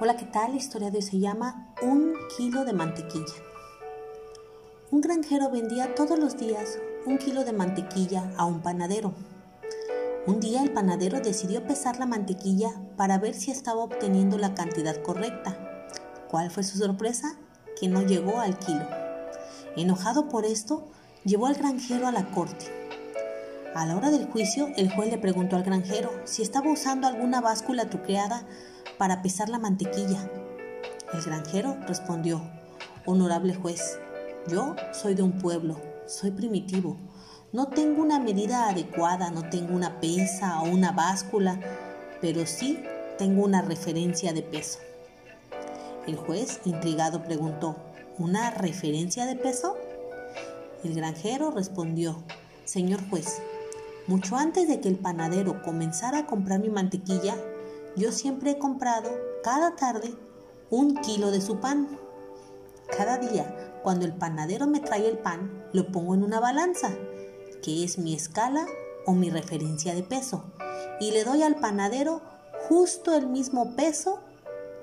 Hola, ¿qué tal? La historia de hoy se llama Un kilo de mantequilla. Un granjero vendía todos los días un kilo de mantequilla a un panadero. Un día el panadero decidió pesar la mantequilla para ver si estaba obteniendo la cantidad correcta. ¿Cuál fue su sorpresa? Que no llegó al kilo. Enojado por esto, llevó al granjero a la corte. A la hora del juicio, el juez le preguntó al granjero si estaba usando alguna báscula truqueada para pesar la mantequilla. El granjero respondió, Honorable juez, yo soy de un pueblo, soy primitivo, no tengo una medida adecuada, no tengo una pesa o una báscula, pero sí tengo una referencia de peso. El juez, intrigado, preguntó, ¿una referencia de peso? El granjero respondió, Señor juez, mucho antes de que el panadero comenzara a comprar mi mantequilla, yo siempre he comprado cada tarde un kilo de su pan. Cada día, cuando el panadero me trae el pan, lo pongo en una balanza, que es mi escala o mi referencia de peso, y le doy al panadero justo el mismo peso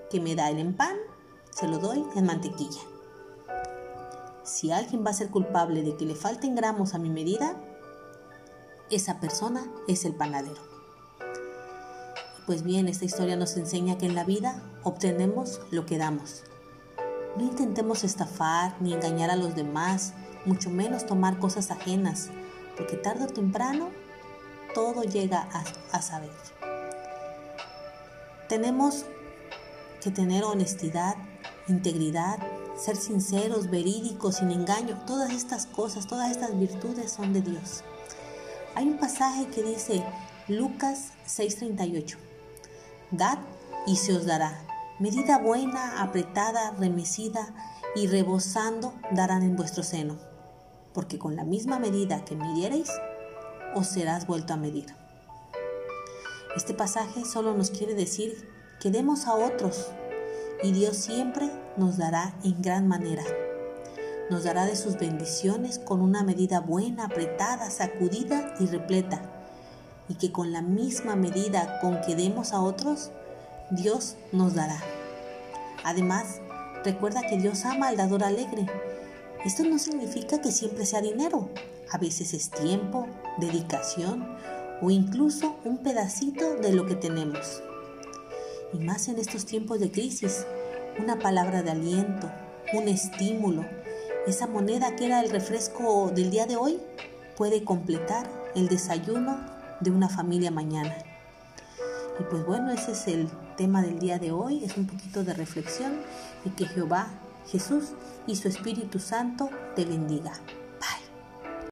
que me da él en pan, se lo doy en mantequilla. Si alguien va a ser culpable de que le falten gramos a mi medida, esa persona es el panadero. Pues bien, esta historia nos enseña que en la vida obtenemos lo que damos. No intentemos estafar ni engañar a los demás, mucho menos tomar cosas ajenas, porque tarde o temprano todo llega a, saber. Tenemos que tener honestidad, integridad, ser sinceros, verídicos, sin engaño. Todas estas cosas, todas estas virtudes son de Dios. Hay un pasaje que dice Lucas 6:38. Y se os dará. Medida buena, apretada, remecida y rebosando darán en vuestro seno. Porque con la misma medida que midiereis, os serás vuelto a medir. Este pasaje solo nos quiere decir que demos a otros y Dios siempre nos dará en gran manera. Nos dará de sus bendiciones con una medida buena, apretada, sacudida y repleta y que con la misma medida con que demos a otros, Dios nos dará. Además, recuerda que Dios ama al dador alegre. Esto no significa que siempre sea dinero. A veces es tiempo, dedicación o incluso un pedacito de lo que tenemos. Y más en estos tiempos de crisis, una palabra de aliento, un estímulo, esa moneda que era el refresco del día de hoy puede completar el desayuno de una familia mañana. Y pues bueno, ese es el tema del día de hoy, es un poquito de reflexión y que Jehová, Jesús y su Espíritu Santo te bendiga.